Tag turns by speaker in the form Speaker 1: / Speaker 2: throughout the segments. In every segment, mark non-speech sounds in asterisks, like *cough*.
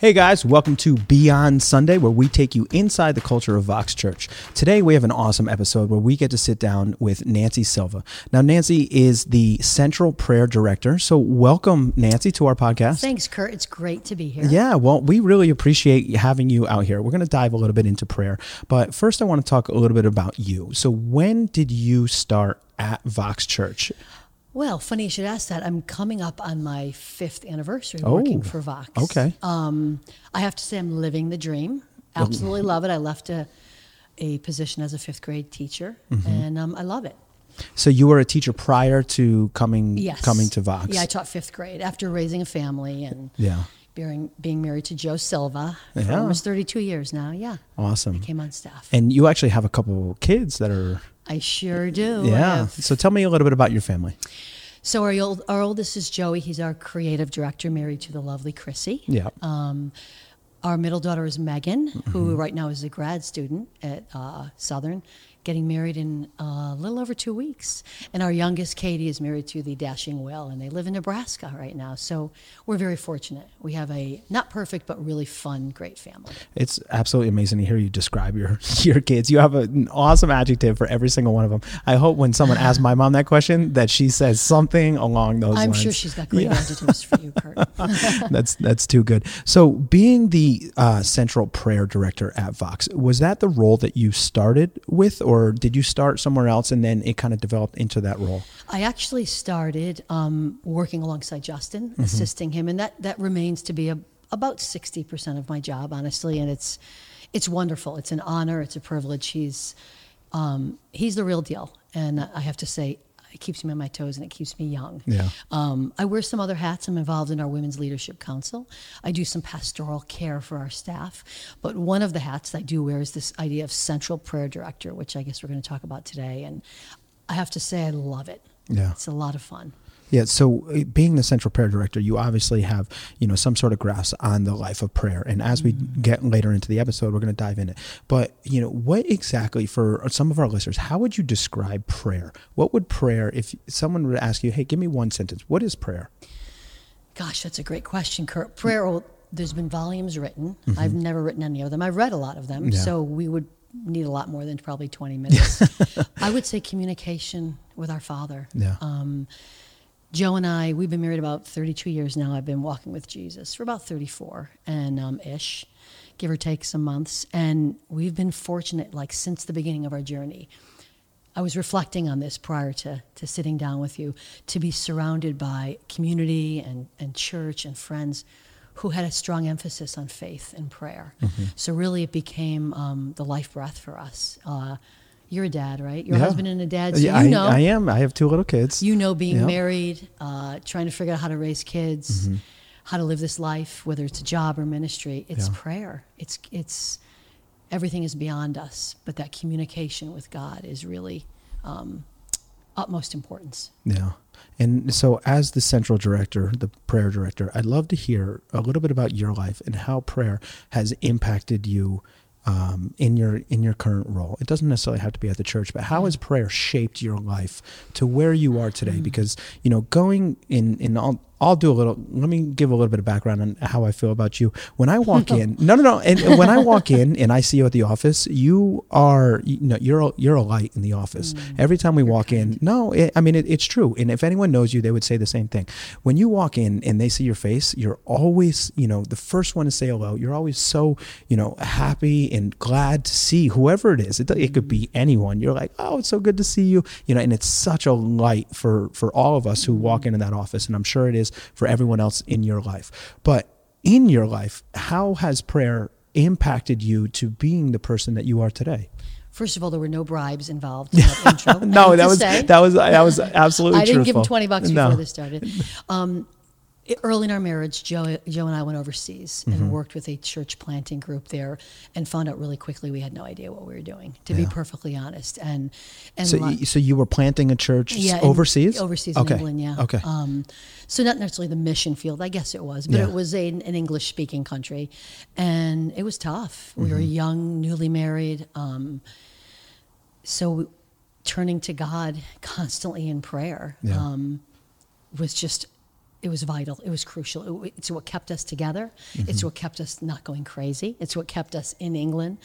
Speaker 1: Hey guys, welcome to Beyond Sunday, where we take you inside the culture of Vox Church. Today we have an awesome episode where we get to sit down with Nancy Silva. Now, Nancy is the Central Prayer Director. So, welcome, Nancy, to our podcast.
Speaker 2: Thanks, Kurt. It's great to be here.
Speaker 1: Yeah, well, we really appreciate having you out here. We're going to dive a little bit into prayer. But first, I want to talk a little bit about you. So, when did you start at Vox Church?
Speaker 2: Well, funny you should ask that. I'm coming up on my fifth anniversary working for Vox.
Speaker 1: Oh, okay.
Speaker 2: Um, I have to say, I'm living the dream. Absolutely love it. I left a, a position as a fifth grade teacher,
Speaker 1: Mm-hmm.
Speaker 2: and um, I love it.
Speaker 1: So, you were a teacher prior to coming
Speaker 2: Yes.
Speaker 1: coming to Vox.
Speaker 2: Yeah, I taught fifth grade after raising a family and
Speaker 1: Yeah.
Speaker 2: being, being married to Joe Silva for
Speaker 1: Yeah.
Speaker 2: almost 32 years now. Yeah,
Speaker 1: Awesome.
Speaker 2: came on staff.
Speaker 1: And you actually have a couple kids that are
Speaker 2: I sure do.
Speaker 1: Yeah. So tell me a little bit about your family.
Speaker 2: So our, old, our oldest is Joey. He's our creative director, married to the lovely Chrissy.
Speaker 1: Yeah.
Speaker 2: Um, our middle daughter is Megan, who
Speaker 1: Mm-hmm.
Speaker 2: right now is a grad student at uh, Southern, getting married in uh, a little over two weeks. And our youngest, Katie, is married to the dashing Will, and they live in Nebraska right now. So we're very fortunate. We have a not perfect, but really fun, great family.
Speaker 1: It's absolutely amazing to hear you describe your *laughs* your kids. You have an awesome adjective for every single one of them. I hope when someone asks my mom that question that she says something along those
Speaker 2: I'm
Speaker 1: lines.
Speaker 2: sure she's got great
Speaker 1: Yeah.
Speaker 2: adjectives for you, Kurt. *laughs*
Speaker 1: that's that's too good. So, being the uh, central prayer director at Vox, was that the role that you started with, or did you start somewhere else and then it kind of developed into that role?
Speaker 2: I actually started um, working alongside Justin, assisting him, and that, that remains to be a, about sixty percent of my job, honestly. And it's it's wonderful. It's an honor. It's a privilege. He's um, he's the real deal, and I have to say, it keeps me on my toes and it keeps me young.
Speaker 1: Yeah.
Speaker 2: Um, I wear some other hats. I'm involved in our Women's Leadership Council. I do some pastoral care for our staff. But one of the hats I do wear is this idea of Central Prayer Director, which I guess we're going to talk about today. And I have to say, I love it.
Speaker 1: Yeah.
Speaker 2: It's a lot of fun.
Speaker 1: Yeah, so uh, being the central prayer director, you obviously have, you know, some sort of grasp on the life of prayer. And as we get later into the episode, we're going to dive in it. But, you know, what exactly for some of our listeners, how would you describe prayer? What would prayer if someone were to ask you, "Hey, give me one sentence. What is prayer?"
Speaker 2: Gosh, that's a great question, Kurt. Prayer, there's been volumes written. I've never written any of them. I've read a lot of them,
Speaker 1: Mm-hmm. Yeah.
Speaker 2: so we would need a lot more than probably 20 minutes. *laughs* I would say communication with our Father.
Speaker 1: Yeah.
Speaker 2: Um, Joe and I, we've been married about 32 years now. I've been walking with Jesus for about 34 and um, ish, give or take some months. And we've been fortunate, like since the beginning of our journey. I was reflecting on this prior to, to sitting down with you, to be surrounded by community and, and church and friends who had a strong emphasis on faith and prayer.
Speaker 1: Mm-hmm.
Speaker 2: So really it became um, the life breath for us. Uh, you're a dad, right? Your
Speaker 1: Yeah.
Speaker 2: husband and a dad, so
Speaker 1: yeah,
Speaker 2: you
Speaker 1: I,
Speaker 2: know
Speaker 1: I am. I have two little kids.
Speaker 2: you know being
Speaker 1: Yeah.
Speaker 2: married uh, trying to figure out how to raise kids
Speaker 1: Mm-hmm.
Speaker 2: how to live this life whether it's a job or ministry it's
Speaker 1: Yeah.
Speaker 2: prayer it's it's everything is beyond us but that communication with god is really um, utmost importance
Speaker 1: Yeah. And so, as the central director, the prayer director, I'd love to hear a little bit about your life and how prayer has impacted you um, in your in your current role. It doesn't necessarily have to be at the church, but how has prayer shaped your life to where you are today? Because you know, going in in all. I'll do a little. Let me give a little bit of background on how I feel about you. When I walk *laughs* in, no, no, no. And, when I walk in and I see you at the office, you are, you know, you're a, you're a light in the office. Mm. Every time we walk in, no, it, I mean it, it's true. And if anyone knows you, they would say the same thing. When you walk in and they see your face, you're always, you know, the first one to say hello. You're always so, you know, happy and glad to see whoever it is. It, it could be anyone. You're like, oh, it's so good to see you, you know. And it's such a light for for all of us who walk mm. into that office, and I'm sure it is for everyone else in your life. But in your life, how has prayer impacted you to being the person that you are today?
Speaker 2: first of all there were no bribes involved in that *laughs* intro
Speaker 1: No, *laughs* that was
Speaker 2: say.
Speaker 1: that was that was absolutely
Speaker 2: I didn't give him 20 bucks
Speaker 1: No.
Speaker 2: before this started. *laughs* Um, early in our marriage, Joe, Joe and I went overseas
Speaker 1: Mm-hmm.
Speaker 2: and worked with a church planting group there and found out really quickly we had no idea what we were doing, to be perfectly honest. And, and
Speaker 1: So,
Speaker 2: li-
Speaker 1: you, so you were planting a church
Speaker 2: yeah, in-
Speaker 1: overseas?
Speaker 2: Overseas
Speaker 1: okay.
Speaker 2: in England, yeah.
Speaker 1: Okay.
Speaker 2: Um, so not necessarily the mission field, I guess it was, but
Speaker 1: Yeah.
Speaker 2: it was a, an English speaking country, and it was tough. We
Speaker 1: Mm-hmm.
Speaker 2: were young, newly married, um, so turning to God constantly in prayer
Speaker 1: Yeah.
Speaker 2: um, was just it was vital. It was crucial. It, it's what kept us together. It's what kept us not going crazy. It's what kept us in England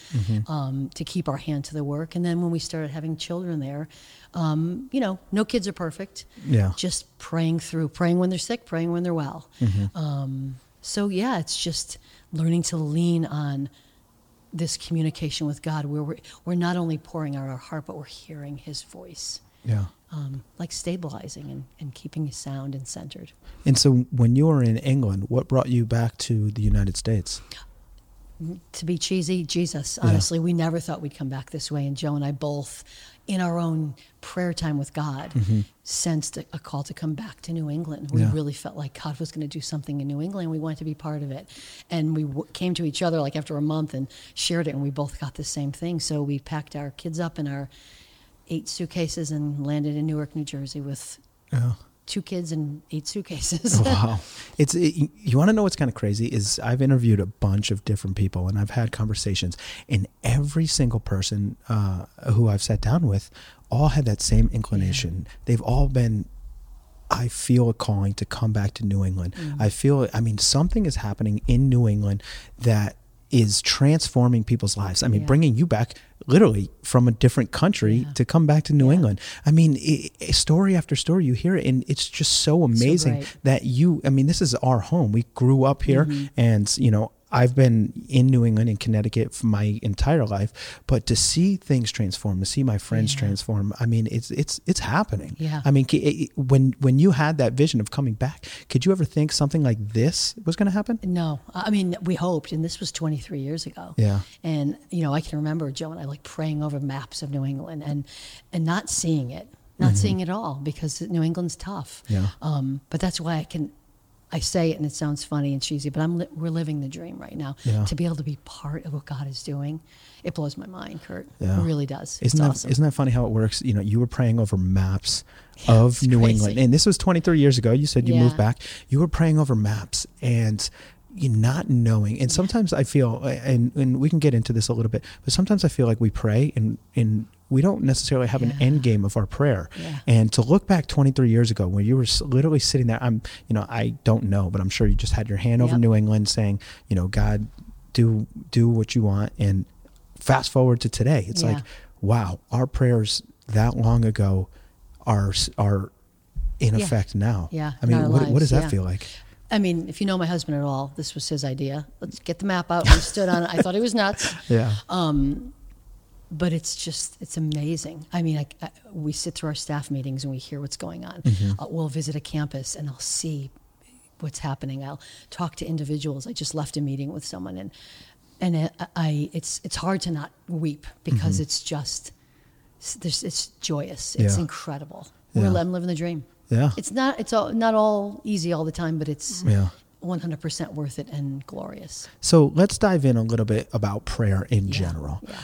Speaker 2: um, to keep our hand to the work. And then when we started having children there, um, you know, no kids are perfect.
Speaker 1: Yeah.
Speaker 2: Just praying through, praying when they're sick, praying when they're well. Um, so yeah, it's just learning to lean on this communication with God, where we're we're not only pouring out our heart, but we're hearing His voice
Speaker 1: Yeah.
Speaker 2: Um, like stabilizing and, and keeping you sound and centered.
Speaker 1: And so when you were in England, what brought you back to the United States?
Speaker 2: To be cheesy, Jesus,
Speaker 1: Yeah.
Speaker 2: honestly, we never thought we'd come back this way. And Joe and I both, in our own prayer time with God, sensed a, a call to come back to New England. We
Speaker 1: Mm-hmm. Yeah.
Speaker 2: really felt like God was going to do something in New England. We wanted to be part of it. And we w- came to each other like after a month and shared it, and we both got the same thing. So we packed our kids up in our eight suitcases and landed in Newark, New Jersey with
Speaker 1: Yeah.
Speaker 2: two kids and eight suitcases.
Speaker 1: wow *laughs* it's it, you want to know what's kind of crazy is i've interviewed a bunch of different people and i've had conversations and every single person uh, who i've sat down with all had that same inclination they've all been I feel a calling to come back to New England.
Speaker 2: Mm.
Speaker 1: I feel, I mean, something is happening in New England that is transforming people's lives. I mean,
Speaker 2: Yeah.
Speaker 1: bringing you back literally from a different country
Speaker 2: Yeah.
Speaker 1: to come back to New
Speaker 2: Yeah.
Speaker 1: England. I mean, i i story after story, you hear it, and it's just so amazing
Speaker 2: great.
Speaker 1: that you, I mean, this is our home. We grew up here,
Speaker 2: Mm-hmm.
Speaker 1: and, you know, I've been in New England in Connecticut for my entire life, but to see things transform, to see my friends
Speaker 2: Yeah.
Speaker 1: transform, I mean, it's it's it's happening.
Speaker 2: Yeah.
Speaker 1: I mean, it- when when you had that vision of coming back, could you ever think something like this was going to happen?
Speaker 2: No, I mean we hoped, and this was 23 years ago.
Speaker 1: Yeah.
Speaker 2: And you know, I can remember Joe and I like praying over maps of New England and and not seeing it, not seeing it all because New England's tough.
Speaker 1: Mm-hmm. Yeah.
Speaker 2: Um, but that's why I can. I say it and it sounds funny and cheesy, but I'm li- we're living the dream right now.
Speaker 1: Yeah.
Speaker 2: To be able to be part of what God is doing, it blows my mind, Kurt.
Speaker 1: Yeah.
Speaker 2: It really does.
Speaker 1: Isn't
Speaker 2: it's
Speaker 1: that
Speaker 2: awesome.
Speaker 1: not that funny how it works? You know, you were praying over maps
Speaker 2: Yeah,
Speaker 1: of New
Speaker 2: crazy.
Speaker 1: England, and this was 23 years ago. You said you moved back. You were praying over maps, and you not knowing. And sometimes I feel, and and we can get into this a little bit, but sometimes I feel like we pray and and we don't necessarily have an end game of our prayer.
Speaker 2: Yeah.
Speaker 1: And to look back 23 years ago, when you were literally sitting there, I'm, you know, I don't know, but I'm sure you just had your hand over New England, saying, you know, God, do do what you want, and fast forward to today, it's
Speaker 2: Yeah.
Speaker 1: like, wow, our prayers that long ago are are in
Speaker 2: Yeah.
Speaker 1: effect now.
Speaker 2: Yeah,
Speaker 1: I mean, what, what does that
Speaker 2: yeah.
Speaker 1: feel like?
Speaker 2: I mean, if you know my husband at all, this was his idea. Let's get the map out. We *laughs* stood on it. I thought he was nuts.
Speaker 1: Yeah.
Speaker 2: Um, but it's just it's amazing i mean I, I, we sit through our staff meetings and we hear what's going on
Speaker 1: Mm-hmm.
Speaker 2: uh, we'll visit a campus and i'll see what's happening i'll talk to individuals i just left a meeting with someone and and it, I it's it's hard to not weep because it's just it's, it's joyous it's
Speaker 1: Mm-hmm. Yeah.
Speaker 2: incredible
Speaker 1: Yeah.
Speaker 2: We're, i'm living the dream
Speaker 1: Yeah.
Speaker 2: it's not it's all not all easy all the time but it's
Speaker 1: Yeah.
Speaker 2: 100% worth it and glorious
Speaker 1: So let's dive in a little bit about prayer in
Speaker 2: Yeah,
Speaker 1: general.
Speaker 2: yeah.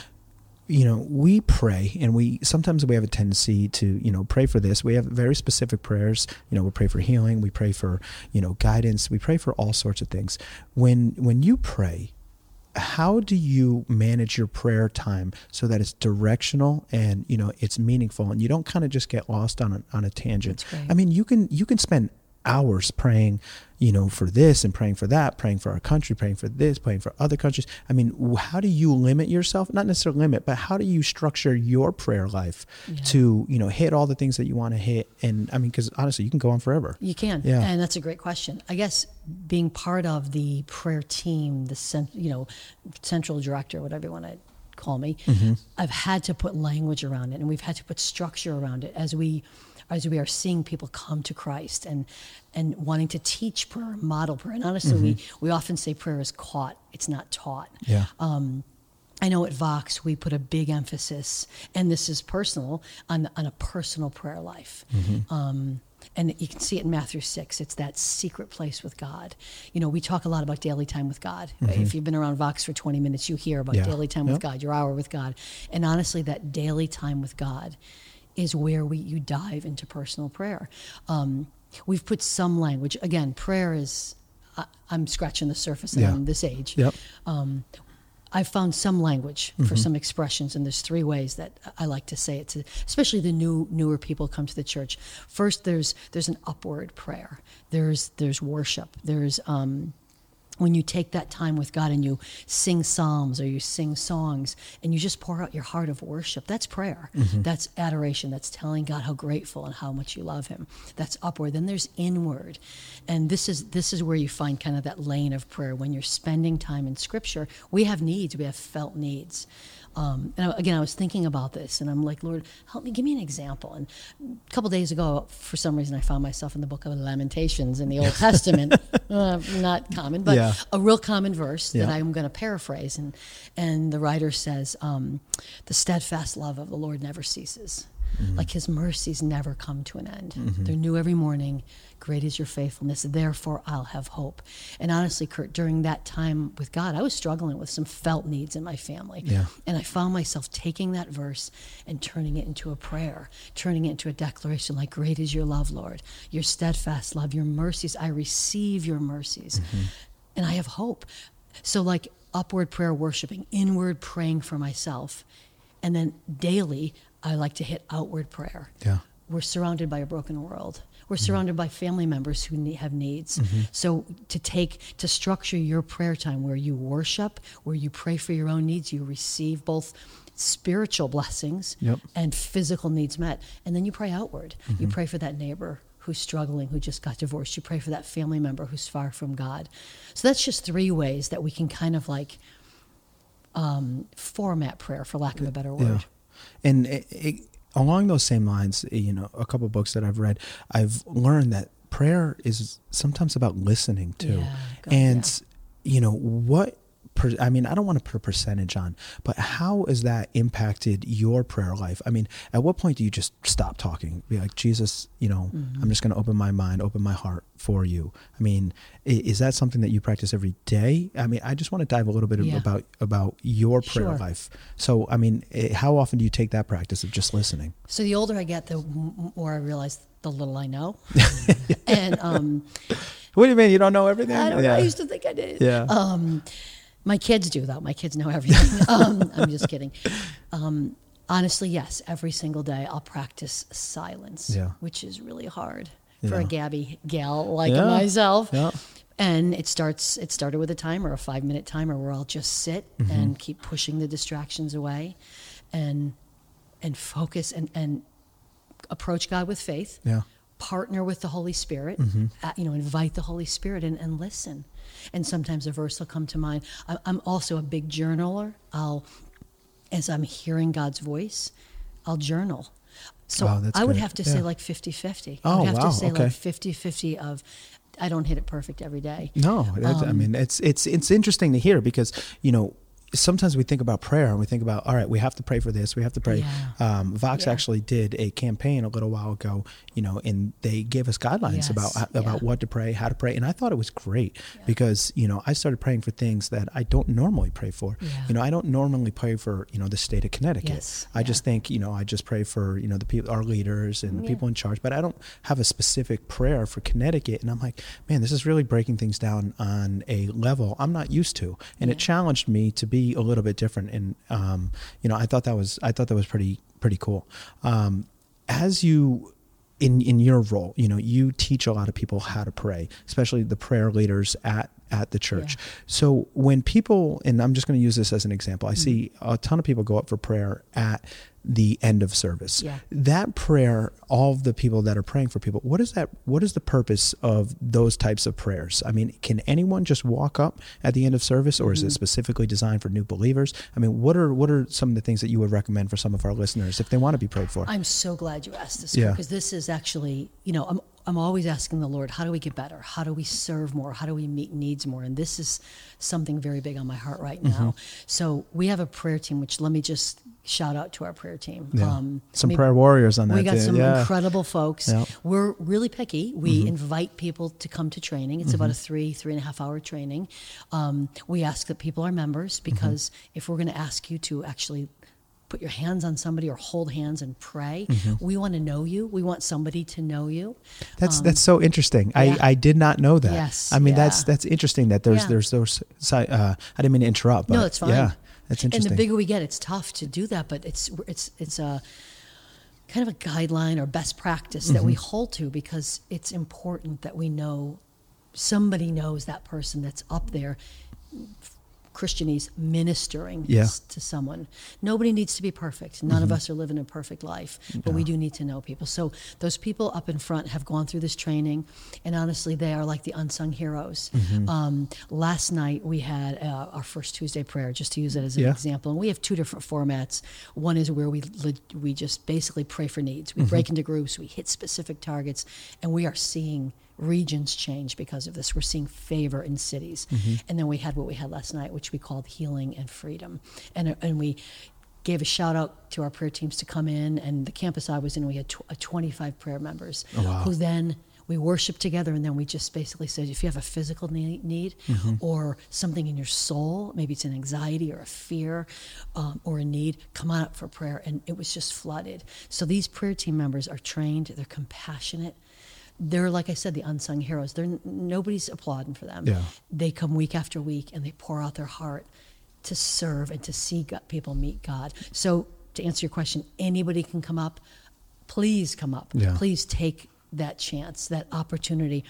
Speaker 1: You know, we pray and we sometimes we have a tendency to, you know, pray for this. We have very specific prayers. You know, we pray for healing, we pray for, you know, guidance, we pray for all sorts of things. When when you pray, how do you manage your prayer time so that it's directional and you know it's meaningful and you don't kind of just get lost on a, on a tangent
Speaker 2: right.
Speaker 1: i mean you can you can spend hours praying you know for this and praying for that praying for our country praying for this praying for other countries i mean how do you limit yourself not necessarily limit but how do you structure your prayer life
Speaker 2: Yeah.
Speaker 1: to you know hit all the things that you want to hit and i mean because honestly you can go on forever
Speaker 2: You can,
Speaker 1: Yeah.
Speaker 2: and that's a great question. I guess being part of the prayer team, the cent, you know, central director, whatever you want to call me,
Speaker 1: Mm-hmm.
Speaker 2: I've had to put language around it, and we've had to put structure around it as we, as we are seeing people come to Christ and and wanting to teach prayer, model prayer. And honestly, we we often say prayer is caught; it's not taught.
Speaker 1: Mm-hmm. yeah
Speaker 2: Um, I know at Vox we put a big emphasis, and this is personal, on, on a personal prayer life.
Speaker 1: Mm-hmm.
Speaker 2: Um, and you can see it in Matthew 6. It's that secret place with God. You know, we talk a lot about daily time with God. If you've been around Vox for 20 minutes, you hear about
Speaker 1: Mm-hmm. Yeah.
Speaker 2: daily time with God, your hour with God. And honestly, that daily time with God is where we you dive into personal prayer. Um, we've put some language. Again, prayer is, I, I'm scratching the surface
Speaker 1: Yeah.
Speaker 2: I'm this age.
Speaker 1: yep
Speaker 2: I've found some language for some expressions, and there's three ways that I like to say it to, especially the new newer people come to the church. First, there's there's an upward prayer. There's there's worship. There's um, when you take that time with God and you sing psalms or you sing songs and you just pour out your heart of worship, that's prayer. Mm-hmm. That's adoration. That's telling God how grateful and how much you love Him. That's upward. Then there's inward, and this is this is where you find kind of that lane of prayer when you're spending time in Scripture. We have needs. We have felt needs. Um, and again, I was thinking about this, and I'm like, Lord, help me, give me an example. And a couple days ago, for some reason, I found myself in the book of Lamentations in the Old Testament. *laughs* uh, not common, but
Speaker 1: Yeah.
Speaker 2: a real common verse that
Speaker 1: Yeah.
Speaker 2: I'm going to paraphrase. And and the writer says, um, "The steadfast love of the Lord never ceases."
Speaker 1: Mm-hmm.
Speaker 2: Like his mercies never come to an end. They're new every morning. Great is your faithfulness. Therefore, I'll have hope. And honestly, Kurt, during that time with God, I was struggling with some felt needs in my family.
Speaker 1: Yeah.
Speaker 2: And I found myself taking that verse and turning it into a prayer, turning it into a declaration like, Great is your love, Lord. Your steadfast love, your mercies. I receive your mercies. And I have hope. So, like upward prayer worshiping, inward praying for myself. And then daily, I like to hit outward prayer.
Speaker 1: Yeah.
Speaker 2: We're surrounded by a broken world. We're mm-hmm. surrounded by family members who need, have needs. Mm-hmm. So to take to structure your prayer time where you worship, where you pray for your own needs, you receive both spiritual blessings
Speaker 1: Yep.
Speaker 2: and physical needs met, and then you pray outward. You mm-hmm. pray for that neighbor who's struggling, who just got divorced. You pray for that family member who's far from God. So that's just three ways that we can kind of like um, format prayer, for lack of a better word.
Speaker 1: Yeah. And it, it, along those same lines, you know, a couple books that I've read, I've learned that prayer is sometimes about listening too.
Speaker 2: Yeah, God,
Speaker 1: and, you know, what, per, I mean, I don't want to put a percentage on, but how has that impacted your prayer life? I mean, at what point do you just stop talking? Be like, Jesus, you know,
Speaker 2: Mm-hmm.
Speaker 1: I'm just going to open my mind, open my heart for you. I mean, is that something that you practice every day? I mean, I just want to dive a little bit
Speaker 2: Yeah.
Speaker 1: about about your prayer
Speaker 2: Sure.
Speaker 1: life. So, I mean, how often do you take that practice of just listening?
Speaker 2: So the older I get, the more I realize the little I know. *laughs* and um,
Speaker 1: What do you mean you don't know everything?
Speaker 2: I don't know. I used to think I did.
Speaker 1: Yeah.
Speaker 2: Um, my kids do though. My kids know everything. *laughs* um, I'm just kidding. Um, honestly, yes. Every single day, I'll practice silence,
Speaker 1: Yeah.
Speaker 2: which is really hard for a. Gabby gal like
Speaker 1: Yeah.
Speaker 2: myself.
Speaker 1: Yeah.
Speaker 2: And it starts. It started with a timer, a five minute timer, where I'll just sit
Speaker 1: Mm-hmm.
Speaker 2: and keep pushing the distractions away, and and focus and and approach God with faith
Speaker 1: yeah.
Speaker 2: Partner with the Holy Spirit,
Speaker 1: Mm-hmm.
Speaker 2: uh, you know, invite the Holy Spirit and, and listen. And sometimes a verse will come to mind. I'm, I'm also a big journaler. I'll, as I'm hearing God's voice, I'll journal. So
Speaker 1: Wow,
Speaker 2: I would
Speaker 1: good.
Speaker 2: have to say like 50 50.
Speaker 1: Oh,
Speaker 2: I would have
Speaker 1: wow,
Speaker 2: to say
Speaker 1: okay.
Speaker 2: like 50 50 of, I don't hit it perfect every day.
Speaker 1: No, that- I mean it's it's it's interesting to hear because you know sometimes we think about prayer and we think about all right we have to pray for this we have to pray.
Speaker 2: Yeah.
Speaker 1: Um, Vox
Speaker 2: Yeah.
Speaker 1: actually did a campaign a little while ago, you know, and they gave us guidelines
Speaker 2: Yes,
Speaker 1: about about
Speaker 2: yeah.
Speaker 1: what to pray, how to pray, and I thought it was great because you know I started praying for things that I don't normally pray for. You know I don't normally pray for you know the state of Connecticut.
Speaker 2: Yes,
Speaker 1: I just think you know I just pray for you know the people our leaders and the people in charge, but I don't have a specific prayer for Connecticut. And I'm like, man, this is really breaking things down on a level I'm not used to, and it challenged me to be a little bit different. And um, you know, I thought that was I thought that was pretty pretty cool. Um, as you in in your role, you know, you teach a lot of people how to pray, especially the prayer leaders at at the church.
Speaker 2: Yeah.
Speaker 1: So when people, and I'm just going to use this as an example,
Speaker 2: Mm-hmm.
Speaker 1: I see a ton of people go up for prayer at the end of service.
Speaker 2: Yeah.
Speaker 1: That prayer, all of the people that are praying for people, what is that? What is the purpose of those types of prayers? I mean, can anyone just walk up at the end of service, or
Speaker 2: Mm-hmm.
Speaker 1: is it specifically designed for new believers? I mean, what are what are some of the things that you would recommend for some of our listeners if they want to be prayed for?
Speaker 2: I'm so glad you asked this
Speaker 1: Yeah.
Speaker 2: because this is actually, you know, I'm I'm always asking the Lord, how do we get better? How do we serve more? How do we meet needs more? And this is something very big on my heart right now.
Speaker 1: Mm-hmm.
Speaker 2: So we have a prayer team, which let me just shout out to our prayer team. Um,
Speaker 1: some
Speaker 2: maybe-
Speaker 1: prayer warriors on that.
Speaker 2: we got
Speaker 1: too.
Speaker 2: some
Speaker 1: yeah.
Speaker 2: incredible folks.
Speaker 1: Yeah.
Speaker 2: We're really picky. We invite people to come to training. It's about a three, three and a half hour training. Um, we ask that people are members because if we're going to ask you to actually put your hands on somebody or hold hands and pray.
Speaker 1: Mm-hmm.
Speaker 2: We want to know you. We want somebody to know you.
Speaker 1: That's that's so interesting.
Speaker 2: Um, yeah.
Speaker 1: I, I did not know that.
Speaker 2: Yes,
Speaker 1: I mean that's
Speaker 2: yeah.
Speaker 1: that's interesting that there's
Speaker 2: Yeah.
Speaker 1: there's those. Uh, I didn't mean to interrupt. But
Speaker 2: no, it's fine.
Speaker 1: Yeah, that's interesting.
Speaker 2: And the bigger we get, it's tough to do that, but it's it's it's a kind of a guideline or best practice that
Speaker 1: Mm-hmm.
Speaker 2: we hold to because it's important that we know somebody knows that person that's up there Christianese ministering
Speaker 1: Yeah.
Speaker 2: to someone. Nobody needs to be perfect. None of us are living a perfect life, but we do need to know people. So those people up in front have gone through this training, and honestly, they are like the unsung heroes. Um, last night we had uh, our first Tuesday prayer, just to use it as an
Speaker 1: Yeah.
Speaker 2: example, and we have two different formats. One is where we we just basically pray for needs. We break into groups, we hit specific targets, and we are seeing regions change because of this. We're seeing favor in cities. And then we had what we had last night, which we called healing and freedom. And, and we gave a shout out to our prayer teams to come in. And the campus I was in, we had tw- uh, 25 prayer members
Speaker 1: Oh, wow.
Speaker 2: who then we worshiped together. And then we just basically said, if you have a physical need, need
Speaker 1: Mm-hmm.
Speaker 2: or something in your soul, maybe it's an anxiety or a fear um, or a need, come on up for prayer. And it was just flooded. So these prayer team members are trained, they're compassionate they're like I said, the unsung heroes. They're nobody's applauding for them.
Speaker 1: Yeah.
Speaker 2: They come week after week and they pour out their heart to serve and to see God, people meet God. So to answer your question, anybody can come up. Please come up.
Speaker 1: Yeah.
Speaker 2: Please take that chance, that opportunity.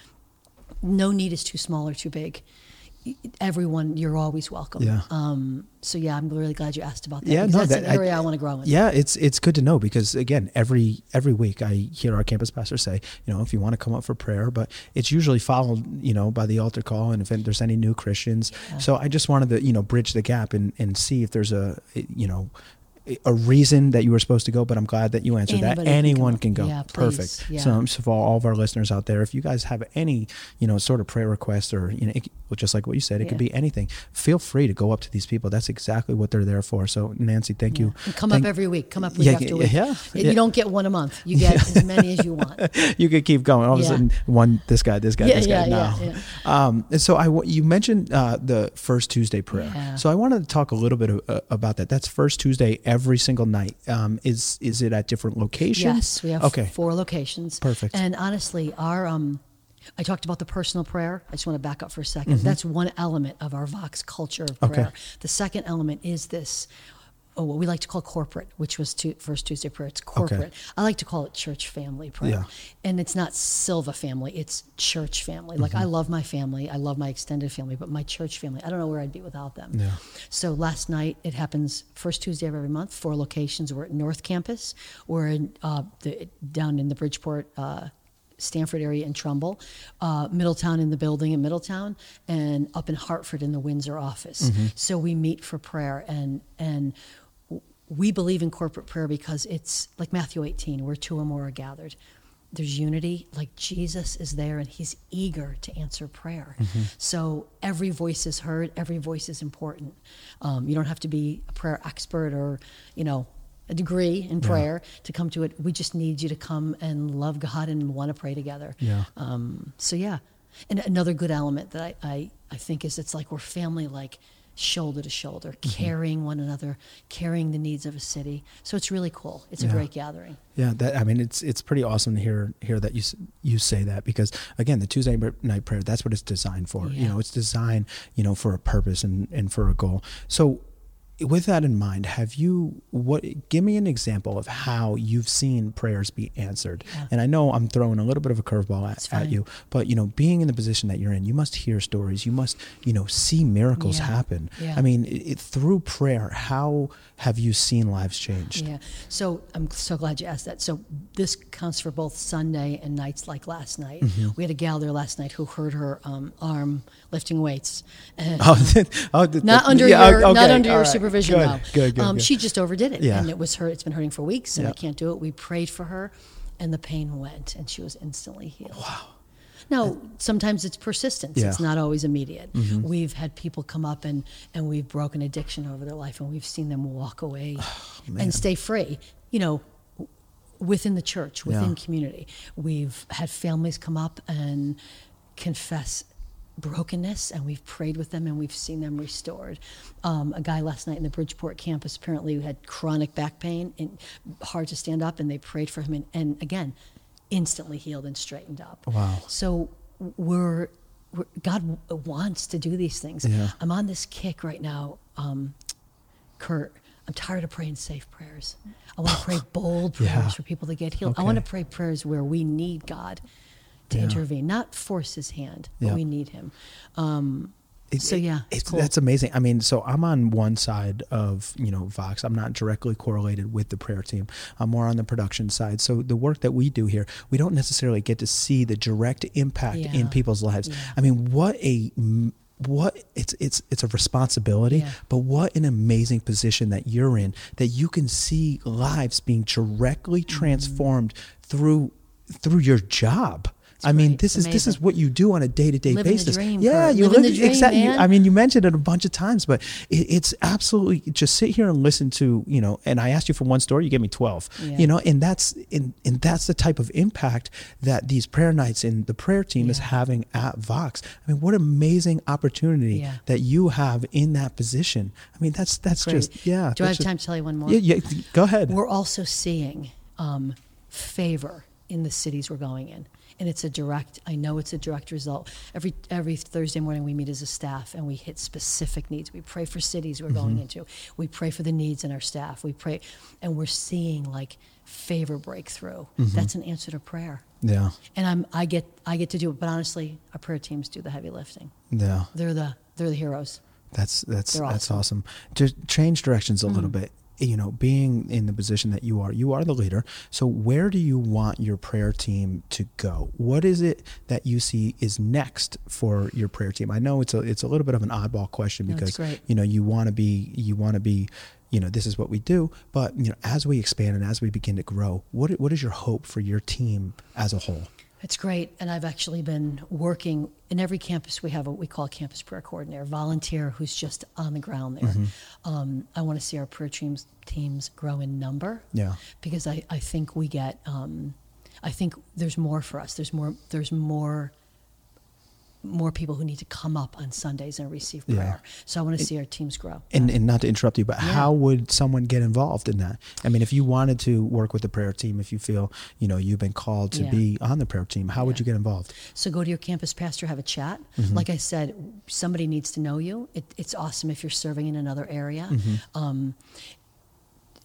Speaker 2: No need is too small or too big. Everyone, you're always welcome.
Speaker 1: Yeah.
Speaker 2: Um, so yeah, I'm really glad you asked about that.
Speaker 1: Yeah, no,
Speaker 2: that's
Speaker 1: that-
Speaker 2: an area I, want to grow in.
Speaker 1: Yeah, it's it's good to know because again, every every week I hear our campus pastor say, you know, if you want to come up for prayer, but it's usually followed, you know, by the altar call and if there's any new Christians. So I just wanted to, you know, bridge the gap and and see if there's a, you know, a reason that you were supposed to go, but I'm glad that you answered
Speaker 2: Anybody
Speaker 1: that.
Speaker 2: can come
Speaker 1: Anyone can go.
Speaker 2: Yeah.
Speaker 1: Perfect.
Speaker 2: Yeah.
Speaker 1: So, so for all of our listeners out there, if you guys have any, you know, sort of prayer requests or, you know, it, just like what you said, it could be anything. Feel free to go up to these people. That's exactly what they're there for. So Nancy, thank you.
Speaker 2: And come
Speaker 1: Thank-
Speaker 2: up every week. Come up week
Speaker 1: Yeah,
Speaker 2: after
Speaker 1: yeah,
Speaker 2: week.
Speaker 1: yeah,
Speaker 2: You don't get one a month. You get as many as you want. *laughs*
Speaker 1: you could keep going. All of a sudden, one this guy, this guy,
Speaker 2: Yeah,
Speaker 1: this guy.
Speaker 2: yeah,
Speaker 1: now,
Speaker 2: yeah,
Speaker 1: Um, and so I you mentioned uh, the first Tuesday prayer.
Speaker 2: Yeah.
Speaker 1: So I wanted to talk a little bit of, uh, about that. That's first Tuesday every single night. Um, is is it at different locations?
Speaker 2: Yes, we have
Speaker 1: Okay.
Speaker 2: four locations.
Speaker 1: Perfect.
Speaker 2: And honestly, our um, I talked about the personal prayer. I just want to back up for a 2nd
Speaker 1: Mm-hmm.
Speaker 2: That's one element of our Vox culture of
Speaker 1: Okay.
Speaker 2: prayer. The second element is this. Oh, what we like to call corporate, which was tu- first Tuesday prayer. It's corporate. I like to call it church family prayer,
Speaker 1: Yeah.
Speaker 2: and it's not Silva family. It's church family. Like
Speaker 1: Mm-hmm.
Speaker 2: I love my family, I love my extended family, but my church family, I don't know where I'd be without them.
Speaker 1: Yeah.
Speaker 2: So last night it happens first Tuesday of every month. Four locations. We're at North Campus. We're in uh, the, down in the Bridgeport. Uh, Stanford area in Trumbull, uh, Middletown in the building in Middletown, and up in Hartford in the Windsor office. So we meet for prayer, and and we believe in corporate prayer because it's like Matthew 18, where two or more are gathered. There's unity, like Jesus is there and he's eager to answer prayer. So every voice is heard, every voice is important. Um, you don't have to be a prayer expert or, you know, a degree in prayer to come to it. We just need you to come and love God and want to pray together.
Speaker 1: Yeah.
Speaker 2: Um, so yeah, and another good element that I, I, I think is it's like we're family, like shoulder to shoulder,
Speaker 1: Mm-hmm.
Speaker 2: carrying one another, carrying the needs of a city. So it's really cool. It's a great gathering.
Speaker 1: Yeah, that I mean, it's it's pretty awesome to hear hear that you you say that because again, the Tuesday night prayer that's what it's designed for. You know, it's designed you know for a purpose and and for a goal. So, with that in mind, have you what? Give me an example of how you've seen prayers be answered.
Speaker 2: Yeah.
Speaker 1: And I know I'm throwing a little bit of a curveball at, at you, but you know, being in the position that you're in, you must hear stories. You must you know see miracles
Speaker 2: Yeah.
Speaker 1: happen.
Speaker 2: Yeah.
Speaker 1: I mean, it, it, through prayer, how have you seen lives changed?
Speaker 2: Yeah. So I'm so glad you asked that. So this counts for both Sunday and nights like last night.
Speaker 1: Mm-hmm.
Speaker 2: We had a gal there last night who hurt her um, arm lifting weights. And
Speaker 1: Oh, *laughs* oh, the-
Speaker 2: not under
Speaker 1: yeah,
Speaker 2: your not under your
Speaker 1: right.
Speaker 2: supervision
Speaker 1: Good,
Speaker 2: though.
Speaker 1: Good, good,
Speaker 2: um,
Speaker 1: good.
Speaker 2: She just overdid it,
Speaker 1: Yeah.
Speaker 2: and it was hurt. It's been hurting for weeks, and I can't do it. We prayed for her, and the pain went, and she was instantly healed. Wow. Now, sometimes it's persistence.
Speaker 1: Yeah. Mm-hmm.
Speaker 2: It's not always immediate. We've had people come up and, and we've broken addiction over their life, and we've seen them walk away and stay free. You know, within the church, within
Speaker 1: Yeah.
Speaker 2: community. We've had families come up and confess brokenness and we've prayed with them and we've seen them restored. Um, a guy last night in the Bridgeport campus apparently who had chronic back pain and hard to stand up, and they prayed for him, and, and again, instantly healed and straightened up.
Speaker 1: Wow.
Speaker 2: So we're, we're God wants to do these things.
Speaker 1: Yeah.
Speaker 2: I'm on this kick right now, um, Kurt. I'm tired of praying safe prayers. I want to *sighs* pray bold prayers
Speaker 1: Yeah.
Speaker 2: for people to get healed. I want to pray prayers where we need God to
Speaker 1: Yeah.
Speaker 2: intervene, not force His hand, but
Speaker 1: Yeah.
Speaker 2: we need Him. Um,
Speaker 1: It-
Speaker 2: so yeah, it's, cool.
Speaker 1: that's amazing. I mean, so I'm on one side of you know Vox. I'm not directly correlated with the prayer team. I'm more on the production side. So the work that we do here, we don't necessarily get to see the direct impact
Speaker 2: Yeah.
Speaker 1: in people's lives.
Speaker 2: Yeah.
Speaker 1: I mean, what a what it's it's it's a responsibility,
Speaker 2: Yeah.
Speaker 1: but what an amazing position that you're in that you can see lives being directly
Speaker 2: Mm-hmm.
Speaker 1: transformed through through your job. I mean, this
Speaker 2: It's
Speaker 1: is this is what you do on a day to day basis. yeah, you live exactly. I mean, you mentioned it a bunch of times, but it, it's absolutely just sit here and listen to you know. And I asked you for one story, you gave me twelve.
Speaker 2: Yeah.
Speaker 1: You know, and that's and, and that's the type of impact that these prayer nights and the prayer team is having at Vox. I mean, what amazing opportunity
Speaker 2: Yeah.
Speaker 1: that you have in that position. I mean, that's that's
Speaker 2: Great.
Speaker 1: just yeah.
Speaker 2: Do I have
Speaker 1: just-
Speaker 2: time to tell you one more?
Speaker 1: Yeah, yeah. Go ahead.
Speaker 2: We're also seeing um, favor in the cities we're going in. And it's a direct, I know it's a direct result. Every, every Thursday morning, we meet as a staff and we hit specific needs. We pray for cities we're going
Speaker 1: Mm-hmm.
Speaker 2: into. We pray for the needs in our staff. We pray, and we're seeing like favor breakthrough.
Speaker 1: Mm-hmm.
Speaker 2: That's an answer to prayer.
Speaker 1: Yeah,
Speaker 2: And I'm, I get, I get to do it. But honestly, our prayer teams do the heavy lifting.
Speaker 1: yeah.
Speaker 2: They're the, they're the heroes.
Speaker 1: That's that's
Speaker 2: They're
Speaker 1: that's
Speaker 2: awesome.
Speaker 1: awesome. To change directions a little bit, you know, being in the position that you are, you are the leader. So where do you want your prayer team to go? What is it that you see is next for your prayer team? I know it's a it's a little bit of an oddball question because you know you want to be you want to be you know this is what we do, but you know as we expand and as we begin to grow, what what is your hope for your team as a whole?
Speaker 2: It's great. And I've actually been working in every campus. We have what we call campus prayer coordinator, volunteer who's just on the ground there. Um, I want to see our prayer teams, teams grow in number
Speaker 1: Yeah.
Speaker 2: because I, I think we get, um, I think there's more for us. There's more, there's more, more people who need to come up on Sundays and receive
Speaker 1: Yeah.
Speaker 2: prayer. So I want to see our teams grow.
Speaker 1: And, and not to interrupt you, but
Speaker 2: Yeah.
Speaker 1: how would someone get involved in that? I mean, if you wanted to work with the prayer team, if you feel, you know, you've been called to
Speaker 2: Yeah.
Speaker 1: be on the prayer team, how would you get involved?
Speaker 2: So go to your campus pastor, have a chat.
Speaker 1: Mm-hmm.
Speaker 2: Like I said, somebody needs to know you. It, it's awesome if you're serving in another area.
Speaker 1: Mm-hmm.
Speaker 2: Um,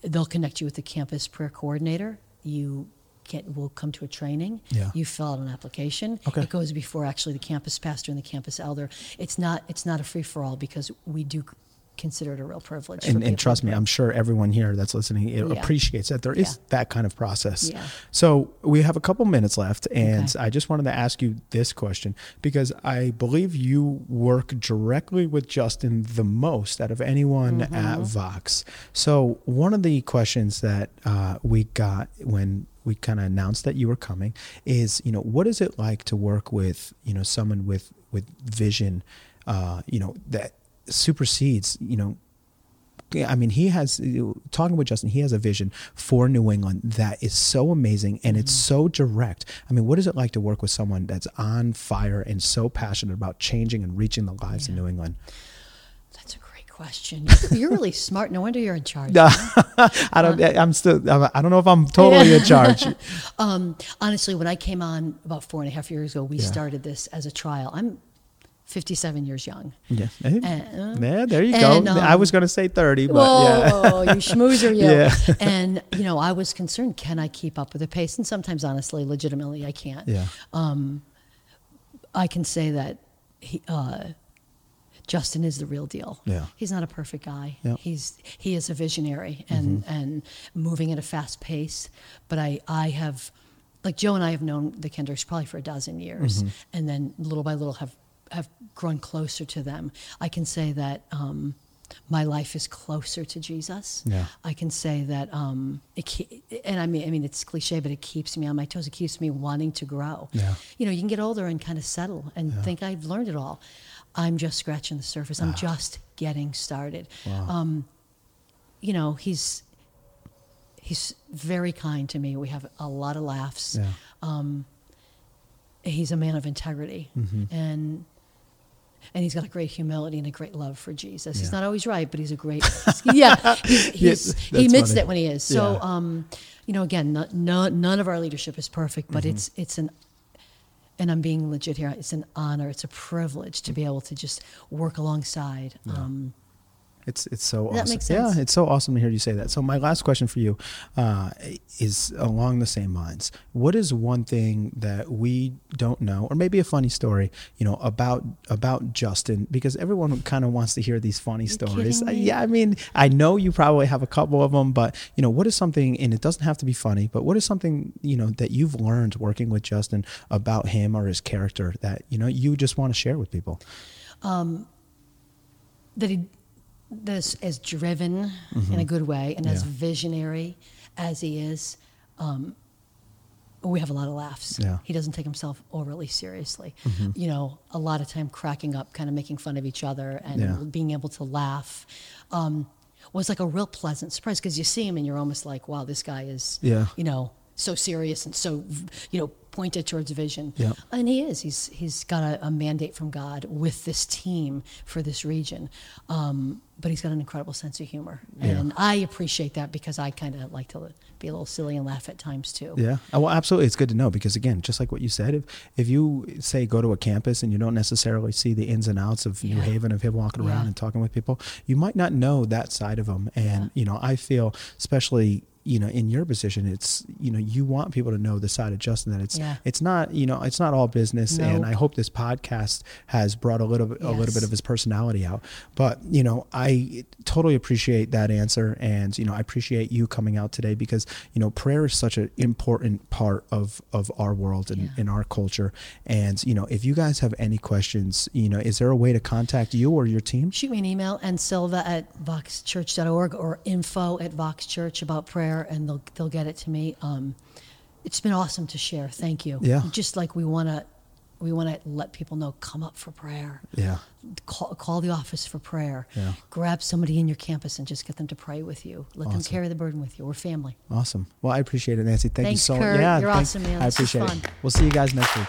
Speaker 2: they'll connect you with the campus prayer coordinator. You get will come to a training.
Speaker 1: Yeah.
Speaker 2: You fill out an application.
Speaker 1: Okay.
Speaker 2: It goes before actually the campus pastor and the campus elder. It's not it's not a free for all because we do consider it a real privilege.
Speaker 1: And, and trust me. I'm sure everyone here that's listening
Speaker 2: Yeah.
Speaker 1: appreciates that there is
Speaker 2: Yeah.
Speaker 1: that kind of process.
Speaker 2: Yeah.
Speaker 1: So we have a couple minutes left, and
Speaker 2: Okay.
Speaker 1: I just wanted to ask you this question because I believe you work directly with Justin the most out of anyone
Speaker 2: Mm-hmm.
Speaker 1: at Vox. So one of the questions that uh, we got when we kind of announced that you were coming is, you know, what is it like to work with, you know, someone with with vision, uh, you know, that supersedes, you know, I mean, he has talking with Justin. He has a vision for New England that is so amazing and it's so direct. I mean, what is it like to work with someone that's on fire and so passionate about changing and reaching the lives in New England?
Speaker 2: That's a great question. You're really smart. No wonder you're in charge. *laughs*
Speaker 1: I don't. I'm still. I don't know if I'm totally in charge. *laughs*
Speaker 2: Um, honestly, when I came on about four and a half years ago, we
Speaker 1: Yeah.
Speaker 2: started this as a trial. I'm 57 years young.
Speaker 1: Yeah.
Speaker 2: Uh,
Speaker 1: yeah. There you
Speaker 2: and,
Speaker 1: go. I
Speaker 2: um,
Speaker 1: was going to say 30, but
Speaker 2: Whoa,
Speaker 1: yeah.
Speaker 2: you *laughs* schmoozer, you.
Speaker 1: Yeah.
Speaker 2: And, you know, I was concerned, can I keep up with the pace? And sometimes, honestly, legitimately, I can't.
Speaker 1: Yeah.
Speaker 2: Um, I can say that he, uh, Justin is the real deal.
Speaker 1: Yeah.
Speaker 2: He's not a perfect guy.
Speaker 1: Yeah.
Speaker 2: He's he is a visionary and and moving at a fast pace. But I I have like Joe and I have known the Kendricks probably for a dozen years, and then little by little have have grown closer to them. I can say that. Um, my life is closer to Jesus.
Speaker 1: Yeah.
Speaker 2: I can say that, um, it ke- and I mean, I mean, it's cliche, but it keeps me on my toes. It keeps me wanting to grow
Speaker 1: Yeah.
Speaker 2: you know, you can get older and kind of settle and think I've learned it all. I'm just scratching the surface. I'm just getting started.
Speaker 1: Ah. Wow.
Speaker 2: Um, you know, he's he's very kind to me. We have a lot of laughs.
Speaker 1: Yeah.
Speaker 2: He's a man of integrity,
Speaker 1: Mm-hmm.
Speaker 2: and and he's got a great humility and a great love for Jesus. He's not always right, but he's a great. *laughs* *laughs* yeah, he's, he's,
Speaker 1: that's
Speaker 2: he admits
Speaker 1: funny.
Speaker 2: that when he is. So,
Speaker 1: Yeah.
Speaker 2: um, you know, again, no, no, none of our leadership is perfect, but
Speaker 1: Mm-hmm.
Speaker 2: it's it's an and I'm being legit here. It's an honor. It's a privilege to be able to just work alongside. Um,
Speaker 1: It's it's so
Speaker 2: That
Speaker 1: awesome.
Speaker 2: makes sense.
Speaker 1: Yeah, it's so awesome to hear you say that. So my last question for you uh, is along the same lines. What is one thing that we don't know, or maybe a funny story, you know, about about Justin? Because everyone kind of wants to hear these funny stories. Uh,
Speaker 2: me?
Speaker 1: Yeah, I mean, I know you probably have a couple of them, but you know, what is something? And it doesn't have to be funny, but what is something you know that you've learned working with Justin about him or his character that you know you just want to share with people?
Speaker 2: that he that's as driven in a good way and as
Speaker 1: Mm-hmm.
Speaker 2: Visionary as he is um, we have a lot of laughs
Speaker 1: Yeah. Mm-hmm.
Speaker 2: he doesn't take himself overly seriously you know a lot of time cracking up kind of making fun of each other and
Speaker 1: Yeah.
Speaker 2: being able to laugh um, was like a real pleasant surprise because you see him and you're almost like wow this guy is
Speaker 1: Yeah.
Speaker 2: you know so serious and so you know pointed towards vision
Speaker 1: Yeah.
Speaker 2: and he is he's he's got a, a mandate from god with this team for this region um, but he's got an incredible sense of humor
Speaker 1: Yeah.
Speaker 2: and i appreciate that because i kind of like to be a little silly and laugh at times too
Speaker 1: Yeah. Oh, well, absolutely. It's good to know because again, just like what you said, if if you say go to a campus and you don't necessarily see the ins and outs of New Haven of him walking around and talking with people, you might not know that side of him. And
Speaker 2: Yeah.
Speaker 1: you know, I feel especially you know in your position it's you know you want people to know the side of justin that it's
Speaker 2: Yeah.
Speaker 1: it's not you know it's not all business. And i hope this podcast has brought a little bit a little bit of his personality out. But you know i totally appreciate that answer. And you know i appreciate you coming out today because you know prayer is such an important part of of our world and
Speaker 2: Yeah.
Speaker 1: in our culture. And you know if you guys have any questions you know is there a way to contact you or your team?
Speaker 2: Shoot me an email and silva at voxchurch.org or info at voxchurch about prayer and they'll they'll get it to me. Um, it's been awesome to share. Thank you.
Speaker 1: Yeah.
Speaker 2: just like we want to we want to let people know come up for prayer.
Speaker 1: Yeah.
Speaker 2: Call, call the office for prayer.
Speaker 1: Yeah.
Speaker 2: grab somebody in your campus and just get them to pray with you. Let them carry the burden with you. We're family.
Speaker 1: Awesome. Well i appreciate it nancy. Thank
Speaker 2: Thanks,
Speaker 1: you so
Speaker 2: Kurt.
Speaker 1: yeah
Speaker 2: You're
Speaker 1: thank-
Speaker 2: awesome, man.
Speaker 1: i appreciate it. we'll see you guys next week